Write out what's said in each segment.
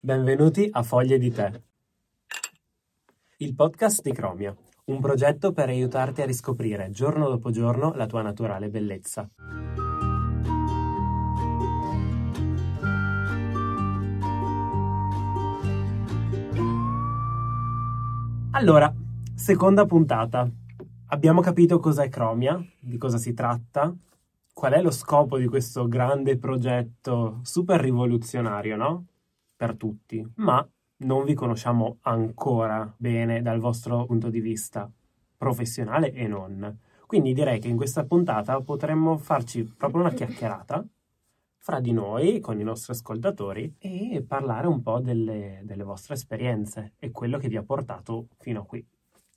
Benvenuti a Foglie di Tè, il podcast di Cromia, un progetto per aiutarti a riscoprire giorno dopo giorno la tua naturale bellezza. Allora, seconda puntata. Abbiamo capito cos'è Cromia, di cosa si tratta, qual è lo scopo di questo grande progetto super rivoluzionario, no? Per tutti, ma non vi conosciamo ancora bene dal vostro punto di vista professionale e non. Quindi direi che in questa puntata potremmo farci proprio una chiacchierata fra di noi, con i nostri ascoltatori, e parlare un po' delle, delle vostre esperienze e quello che vi ha portato fino a qui.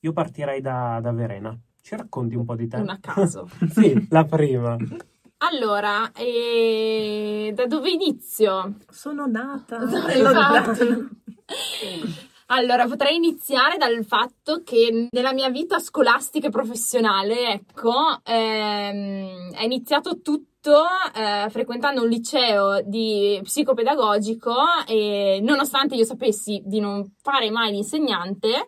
Io partirei da, da Verena. Ci racconti un po' di te? Una caso. sì, la prima. Allora, eh, da dove inizio? Sono nata. Esatto. Allora, potrei iniziare dal fatto che nella mia vita scolastica e professionale, ecco, ehm, è iniziato tutto eh, frequentando un liceo di psicopedagogico e nonostante io sapessi di non fare mai l'insegnante,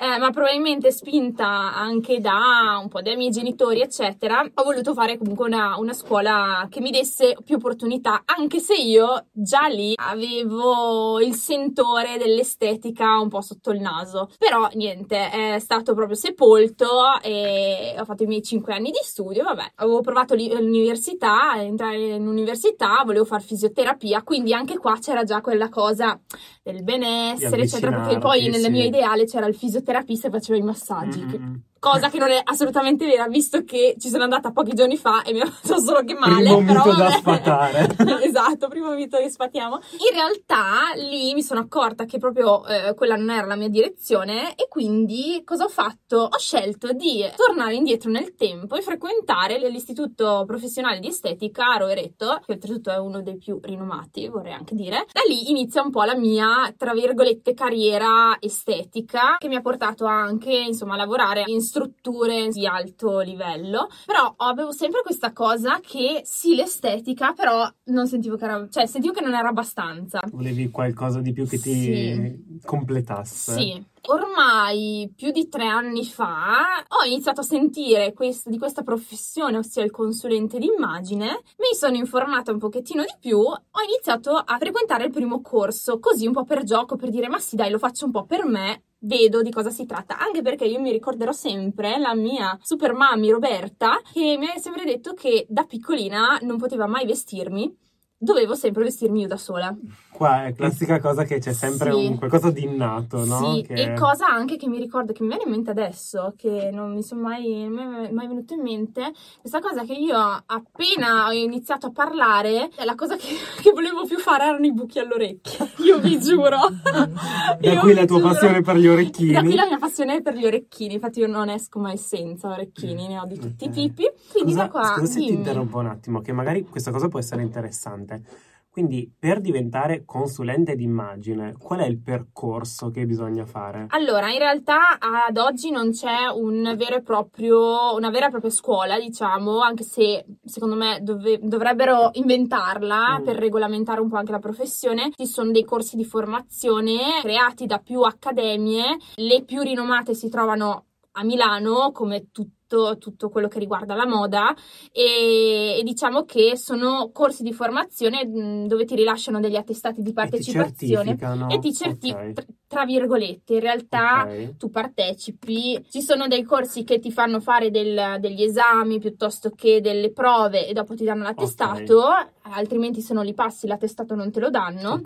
eh, ma probabilmente spinta anche da un po' dai miei genitori, eccetera, ho voluto fare comunque una, una scuola che mi desse più opportunità, anche se io già lì avevo il sentore dell'estetica un po' sotto il naso. Però niente, è stato proprio sepolto e ho fatto i miei cinque anni di studio, vabbè, avevo provato l'università, entrare in università, volevo fare fisioterapia, quindi anche qua c'era già quella cosa del benessere, eccetera, perché poi nel sì. mio ideale c'era il fisioterapia terapista e faceva i massaggi. Mm-hmm cosa che non è assolutamente vera, visto che ci sono andata pochi giorni fa e mi ha fatto solo che male. Primo però mito da sfatare. esatto, primo mito che sfatiamo. In realtà lì mi sono accorta che proprio eh, quella non era la mia direzione e quindi cosa ho fatto? Ho scelto di tornare indietro nel tempo e frequentare l'istituto professionale di estetica a Rovereto, che oltretutto è uno dei più rinomati, vorrei anche dire. Da lì inizia un po' la mia, tra virgolette, carriera estetica, che mi ha portato anche, insomma, a lavorare in strutture di alto livello, però avevo sempre questa cosa che sì, l'estetica, però non sentivo che era, cioè sentivo che non era abbastanza. Volevi qualcosa di più che ti sì. completasse. Sì. Ormai più di tre anni fa ho iniziato a sentire quest- di questa professione, ossia il consulente d'immagine, mi sono informata un pochettino di più, ho iniziato a frequentare il primo corso, così un po' per gioco, per dire ma sì dai lo faccio un po' per me, vedo di cosa si tratta, anche perché io mi ricorderò sempre la mia super mami Roberta che mi ha sempre detto che da piccolina non poteva mai vestirmi dovevo sempre vestirmi io da sola. Qua è classica cosa che c'è sempre sì. un qualcosa di innato, no? Sì, che... e cosa anche che mi ricordo, che mi viene in mente adesso, che non mi sono mai, mai, mai venuto in mente, questa cosa che io appena ho iniziato a parlare, la cosa che, che volevo più fare erano i buchi all'orecchio, io vi giuro. da qui la tua giuro. passione per gli orecchini. Da qui la mia passione per gli orecchini, infatti io non esco mai senza orecchini, ne ho di tutti okay. i tipi. Quindi scusa, da qua... Scusa se ti interrompo un attimo, che magari questa cosa può essere interessante. Quindi per diventare consulente d'immagine, qual è il percorso che bisogna fare? Allora, in realtà ad oggi non c'è un proprio, una vera e propria scuola, diciamo, anche se secondo me dove, dovrebbero inventarla mm. per regolamentare un po' anche la professione. Ci sono dei corsi di formazione creati da più accademie, le più rinomate si trovano a Milano, come tutti tutto, tutto quello che riguarda la moda e, e, diciamo che sono corsi di formazione dove ti rilasciano degli attestati di partecipazione e ti certificano, okay. tra virgolette, in realtà okay. tu partecipi, ci sono dei corsi che ti fanno fare del, degli esami piuttosto che delle prove e dopo ti danno l'attestato, okay. altrimenti se non li passi l'attestato non te lo danno,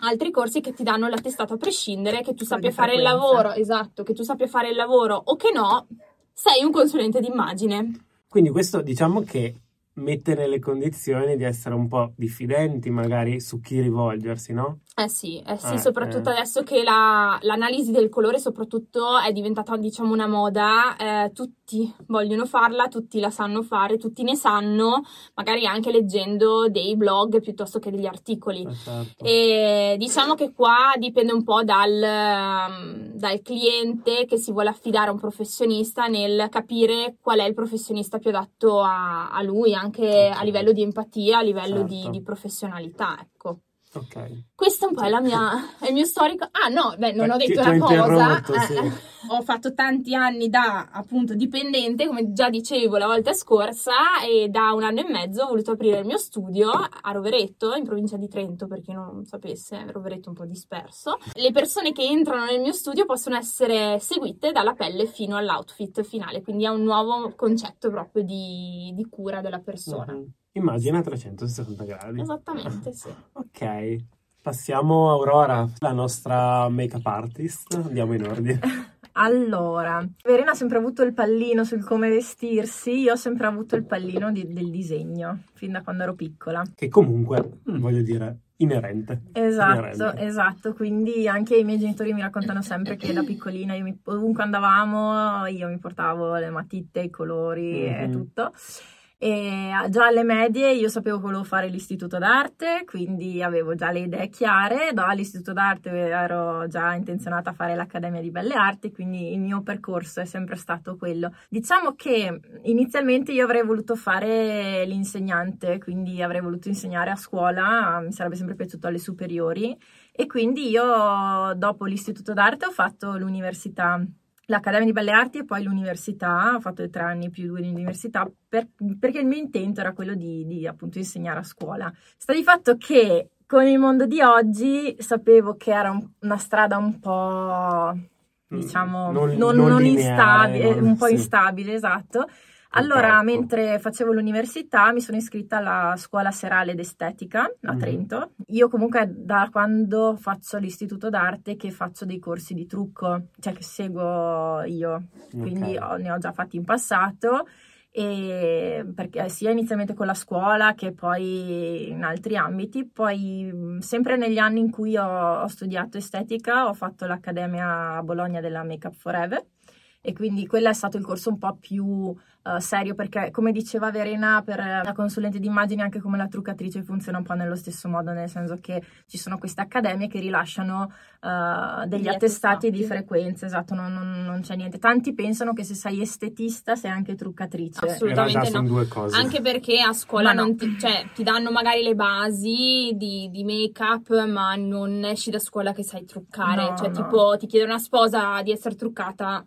altri corsi che ti danno l'attestato a prescindere, che tu sappia fare il lavoro, esatto, che tu sappia fare il lavoro o che no, sei un consulente d'immagine. Quindi questo diciamo che mette nelle condizioni di essere un po' diffidenti magari su chi rivolgersi, no? Eh sì, eh sì, eh, soprattutto adesso che la, l'analisi del colore soprattutto è diventata diciamo una moda, eh, tutti vogliono farla, tutti la sanno fare, tutti ne sanno, magari anche leggendo dei blog piuttosto che degli articoli. Esatto. E diciamo che qua dipende un po' dal, dal cliente che si vuole affidare a un professionista nel capire qual è il professionista più adatto a, a lui, anche okay. a livello di empatia, a livello certo. di, di professionalità, ecco. Ok. Questo un po' è, la mia, è il mio storico. Ah, no, beh, non Beh, ho detto una cosa. sì. eh, ho fatto tanti anni da appunto dipendente, come già dicevo la volta scorsa, e da un anno e mezzo ho voluto aprire il mio studio a Roveretto, in provincia di Trento, per chi non sapesse, Roveretto è un po' disperso. Le persone che entrano nel mio studio possono essere seguite dalla pelle fino all'outfit finale, quindi è un nuovo concetto proprio di, di cura della persona. Mhm. Immagina a 360 gradi. Esattamente, sì. Ok. Passiamo a Aurora, la nostra make-up artist. Andiamo in ordine. Allora, Verena ha sempre avuto il pallino sul come vestirsi, io ho sempre avuto il pallino di- del disegno, fin da quando ero piccola. Che comunque, voglio dire, inerente. Esatto, Inerente. esatto, quindi anche i miei genitori mi raccontano sempre che da piccolina io mi- ovunque andavamo io mi portavo le matite, i colori e Mhm. tutto. E già alle medie io sapevo che volevo fare l'istituto d'arte, quindi avevo già le idee chiare. Dall'istituto d'arte ero già intenzionata a fare l'Accademia di Belle Arti, quindi il mio percorso è sempre stato quello. Diciamo che inizialmente io avrei voluto fare l'insegnante, quindi avrei voluto insegnare a scuola, mi sarebbe sempre piaciuto alle superiori e quindi io dopo l'istituto d'arte ho fatto l'università l'Accademia di Belle Arti e poi l'università, ho fatto tre anni più due di università per- perché il mio intento era quello di, di, appunto insegnare a scuola. Sta di fatto che con il mondo di oggi sapevo che era un- una strada un po' diciamo Non- non, non non lineare, instabile, un po' sì. instabile, esatto. Allora, mentre facevo l'università, mi sono iscritta alla scuola serale d'estetica a Mhm. Trento. Io comunque da quando faccio l'istituto d'arte che faccio dei corsi di trucco, cioè che seguo io, quindi Ok. ho- ne ho già fatti in passato. E perché sia inizialmente con la scuola che poi in altri ambiti, poi mh, sempre negli anni in cui ho, ho studiato estetica ho fatto l'accademia a Bologna della Makeup Forever e quindi quello è stato il corso un po' più eh, serio perché come diceva Verena per la consulente di immagini anche come la truccatrice funziona un po' nello stesso modo nel senso che ci sono queste accademie che rilasciano eh, degli Degli attestati attestati. di frequenza esatto non, non- non c'è niente tanti pensano che se sei estetista sei anche truccatrice Assolutamente. No. sono due cose. Anche perché a scuola no. non ti, cioè, ti danno magari le basi di, di make-up, ma non esci da scuola che sai truccare. No, cioè, no. tipo, ti chiede una sposa di essere truccata.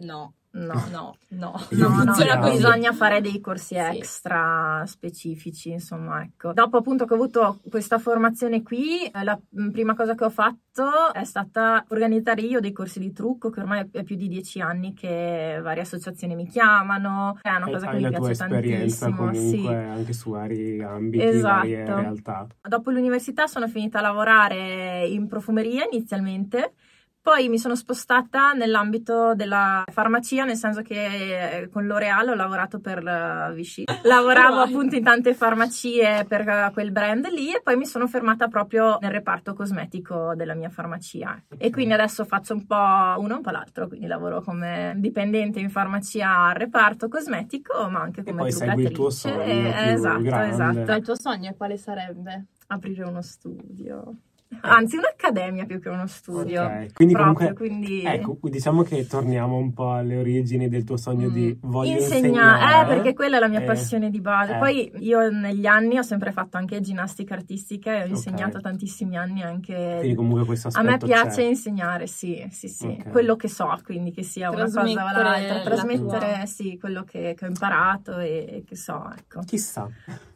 No, no no, no. Io No, no, funziona così. bisogna fare dei corsi Sì. extra specifici, insomma, ecco. Dopo appunto che ho avuto questa formazione qui, eh, la mm, prima cosa che ho fatto è stata organizzare io dei corsi di trucco, che ormai è più di dieci anni che varie associazioni mi chiamano, è una Hai, cosa che hai mi la tua piace esperienza tantissimo, comunque sì. anche su vari ambiti, Esatto. varie realtà. Dopo l'università sono finita a lavorare in profumeria inizialmente, poi mi sono spostata nell'ambito della farmacia, nel senso che eh, con L'Oreal ho lavorato per eh, Vichy. Lavoravo appunto in tante farmacie per eh, quel brand lì e poi mi sono fermata proprio nel reparto cosmetico della mia farmacia. E quindi adesso faccio un po' uno un po' l'altro, quindi lavoro come dipendente in farmacia al reparto cosmetico, ma anche E come poi segui il tuo sogno Eh, esatto, grande. esatto Il tuo sogno quale sarebbe? aprire uno studio. Anzi, un'accademia più che uno studio. Ok, Quindi Proprio, comunque, quindi ecco, diciamo che torniamo un po' alle origini del tuo sogno Mm. di voglio insegnare, insegnare. eh, perché quella è la mia Eh, passione di base. eh. Poi io negli anni ho sempre fatto anche ginnastica artistica e ho insegnato tantissimi anni anche. Quindi comunque questo A aspetto me piace c'è. insegnare, sì, sì, sì, Ok. quello che so, quindi che sia una cosa o Trasmettere l'altra, la trasmettere tua- sì, quello che, che ho imparato e, e che so, ecco. Chissà.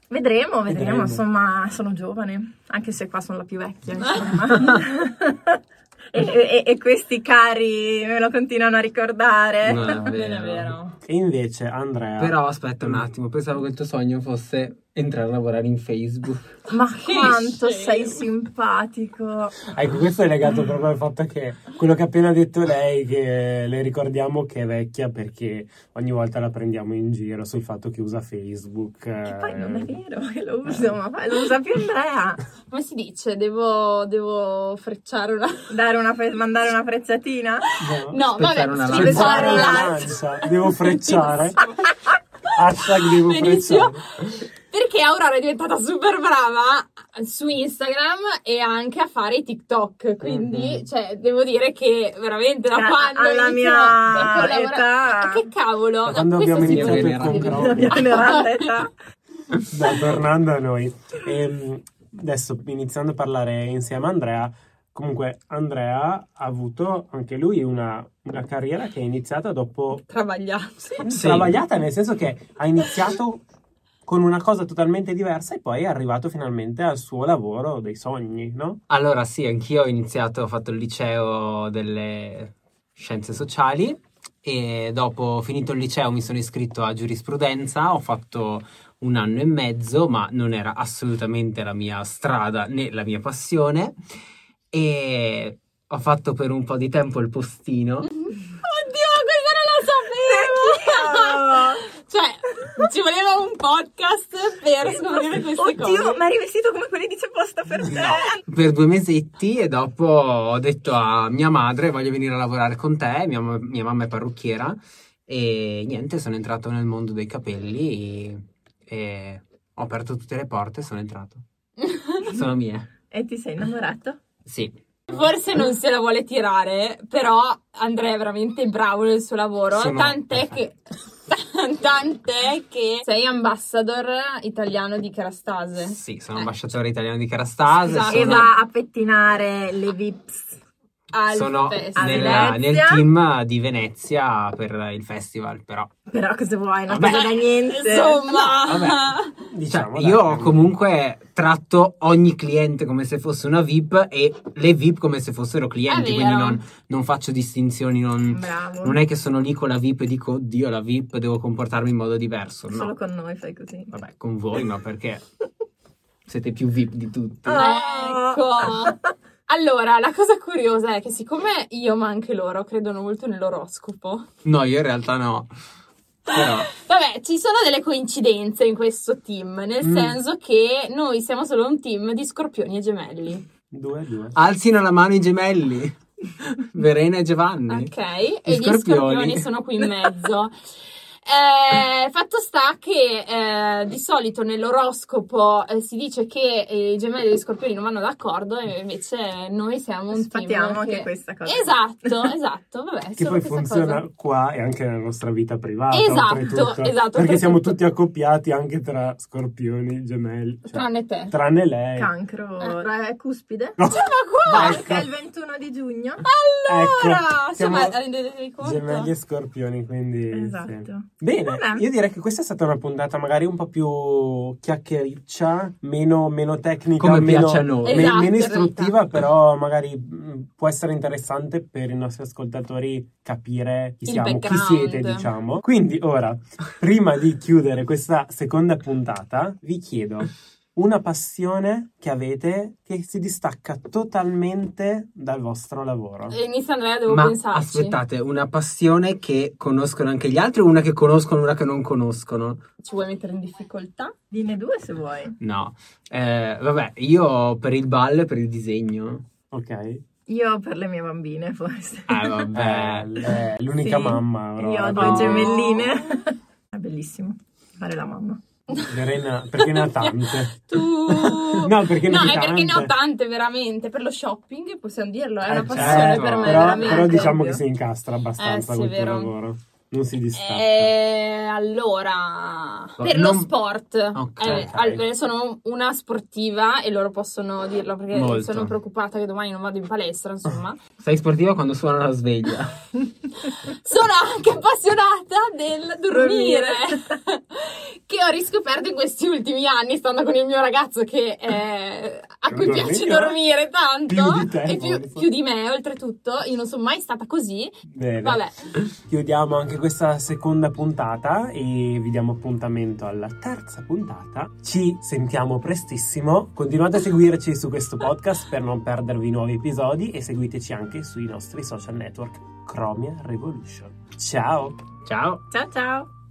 Vedremo, vedremo, Vedremo. insomma, sono giovane, anche se qua sono la più vecchia, insomma. e, e- e questi cari me lo continuano a ricordare. No, è Non è vero. E invece Andrea... Però aspetta un attimo, pensavo che il tuo sogno fosse entrare a lavorare in Facebook. Ma quanto sei simpatico! Ecco, questo è legato proprio al fatto che quello che ha appena detto lei, che le ricordiamo che è vecchia perché ogni volta la prendiamo in giro sul fatto che usa Facebook. Che poi non è eh, vero che lo uso, ma lo usa più Andrea. Come si dice? Devo, devo frecciare una... Dare una fe- mandare una frecciatina? No, Spezzare vabbè, una devo lancia. una lancia. lancia, devo frecciare. Hashtag devo Benissimo. frecciare. Perché Aurora è diventata super brava su Instagram e anche a fare i TikTok. Quindi, Mhm. cioè, devo dire che veramente da Cioè, quando alla mia a collaborare- età- che cavolo? Da quando Questo abbiamo iniziato il età. Dai, tornando a noi. Ehm, adesso iniziando a parlare insieme a Andrea, comunque Andrea ha avuto anche lui una, una carriera che è iniziata dopo Travagliato. Sì. travagliata, nel senso che ha iniziato con una cosa totalmente diversa e poi è arrivato finalmente al suo lavoro dei sogni, no? Allora sì, anch'io ho iniziato, ho fatto il liceo delle scienze sociali e dopo finito il liceo mi sono iscritto a giurisprudenza, ho fatto un anno e mezzo, ma non era assolutamente la mia strada né la mia passione e ho fatto per un po' di tempo il postino. Oddio, questa non la sapevo! cioè, ci voleva un podcast per scoprire queste cose. Oddio, ma eri vestito come quelli di C'è posta per te. per due mesetti e dopo ho detto a mia madre voglio venire a lavorare con te, mia, mia mamma è parrucchiera e niente, sono entrato nel mondo dei capelli e, e ho aperto tutte le porte e sono entrato. Sono mie. E ti sei innamorato? Sì, Forse non se la vuole tirare, però Andrea è veramente bravo nel suo lavoro. Sono- Tant'è che. Tant'è che sei ambassador italiano di Kerastase. sì, sono Eh. ambasciatore italiano di Carastase, Esatto. E sono, va a pettinare le vips. Al sono festival. nel, team di Venezia per il festival, però Però cosa vuoi? Una cosa da niente. Insomma, Vabbè. Diciamo, Cioè, io dai. ho comunque tratto ogni cliente come se fosse una VIP e le VIP come se fossero clienti, quindi non, non faccio distinzioni, non, Bravo. non è che sono lì con la VIP e dico, oddio, la VIP devo comportarmi in modo diverso. No, Solo con noi fai così. vabbè, con voi, ma perché siete più VIP di tutti. Ah. ecco. Allora, la cosa curiosa è che siccome io, ma anche loro, credono molto nell'oroscopo, No, io in realtà no. Però, Vabbè, ci sono delle coincidenze in questo team, nel Mm. senso che noi siamo solo un team di scorpioni e gemelli. Due, due. alzino la mano i gemelli. Verena e Giovanni. Ok? E gli scorpioni. scorpioni sono qui in mezzo. Eh, fatto sta che eh, di solito nell'oroscopo eh, si dice che eh, i gemelli e gli scorpioni non vanno d'accordo e invece noi siamo un Sfatiamo team anche che... questa cosa. Esatto, esatto, vabbè, Che poi funziona cosa. qua e anche nella nostra vita privata. Esatto, esatto, Perché siamo tutti accoppiati anche tra scorpioni, gemelli. cioè, Tranne te. tranne lei. Cancro. Eh, cuspide? No. Ma qua? Ecco. È il 21 di giugno. Allora, Ecco, siamo insomma, rendetevi conto. Gemelli e scorpioni, quindi... Esatto. sì. Bene, io direi che questa è stata una puntata magari un po' più chiacchiericcia, meno, meno tecnica, Come meno, piace a noi. me- Esatto, meno istruttiva, però magari mh, può essere interessante per i nostri ascoltatori capire chi Il siamo, chi background. siete, diciamo. Quindi ora, prima di chiudere questa seconda puntata, vi chiedo una passione che avete che si distacca totalmente dal vostro lavoro. E Inizia Andrea, devo Ma pensarci. aspettate, una passione che conoscono anche gli altri o una che conoscono e una che non conoscono? Ci vuoi mettere in difficoltà? Dine due se vuoi. No. Eh, vabbè, io per il ballo e per il disegno. Ok? Io per le mie bambine, forse. Ah, vabbè. Eh, l'unica Sì, mamma. Aurora. Io ho due Oh. gemelline. È bellissimo fare la mamma. Verena, perché ne ha tante. Tu... No, perché ne No, è perché ne ho tante. veramente. Per lo shopping, possiamo dirlo, è Eh, una certo, passione per me, però, però diciamo ovvio. che si incastra abbastanza Eh, sì, vero. lavoro. Non si distacca. Eh, allora, per Non- lo sport, Ok, eh, ok. all- sono una sportiva e loro possono dirlo perché Molto. sono preoccupata che domani non vado in palestra, insomma. Sei sportiva quando suona la sveglia. sono anche appassionata del dormire, che ho riscoperto in questi ultimi anni, stando con il mio ragazzo che eh, a cui Dormire? piace dormire tanto Più di te, e più, più di me, oltretutto. Io non sono mai stata così. Bene. Vabbè, Chiudiamo anche questa seconda puntata e vi diamo appuntamento alla terza puntata. Ci sentiamo prestissimo. Continuate a seguirci su questo podcast per non perdervi nuovi episodi e seguiteci anche sui nostri social network Chromia Revolution. Ciao! Ciao. Ciao ciao.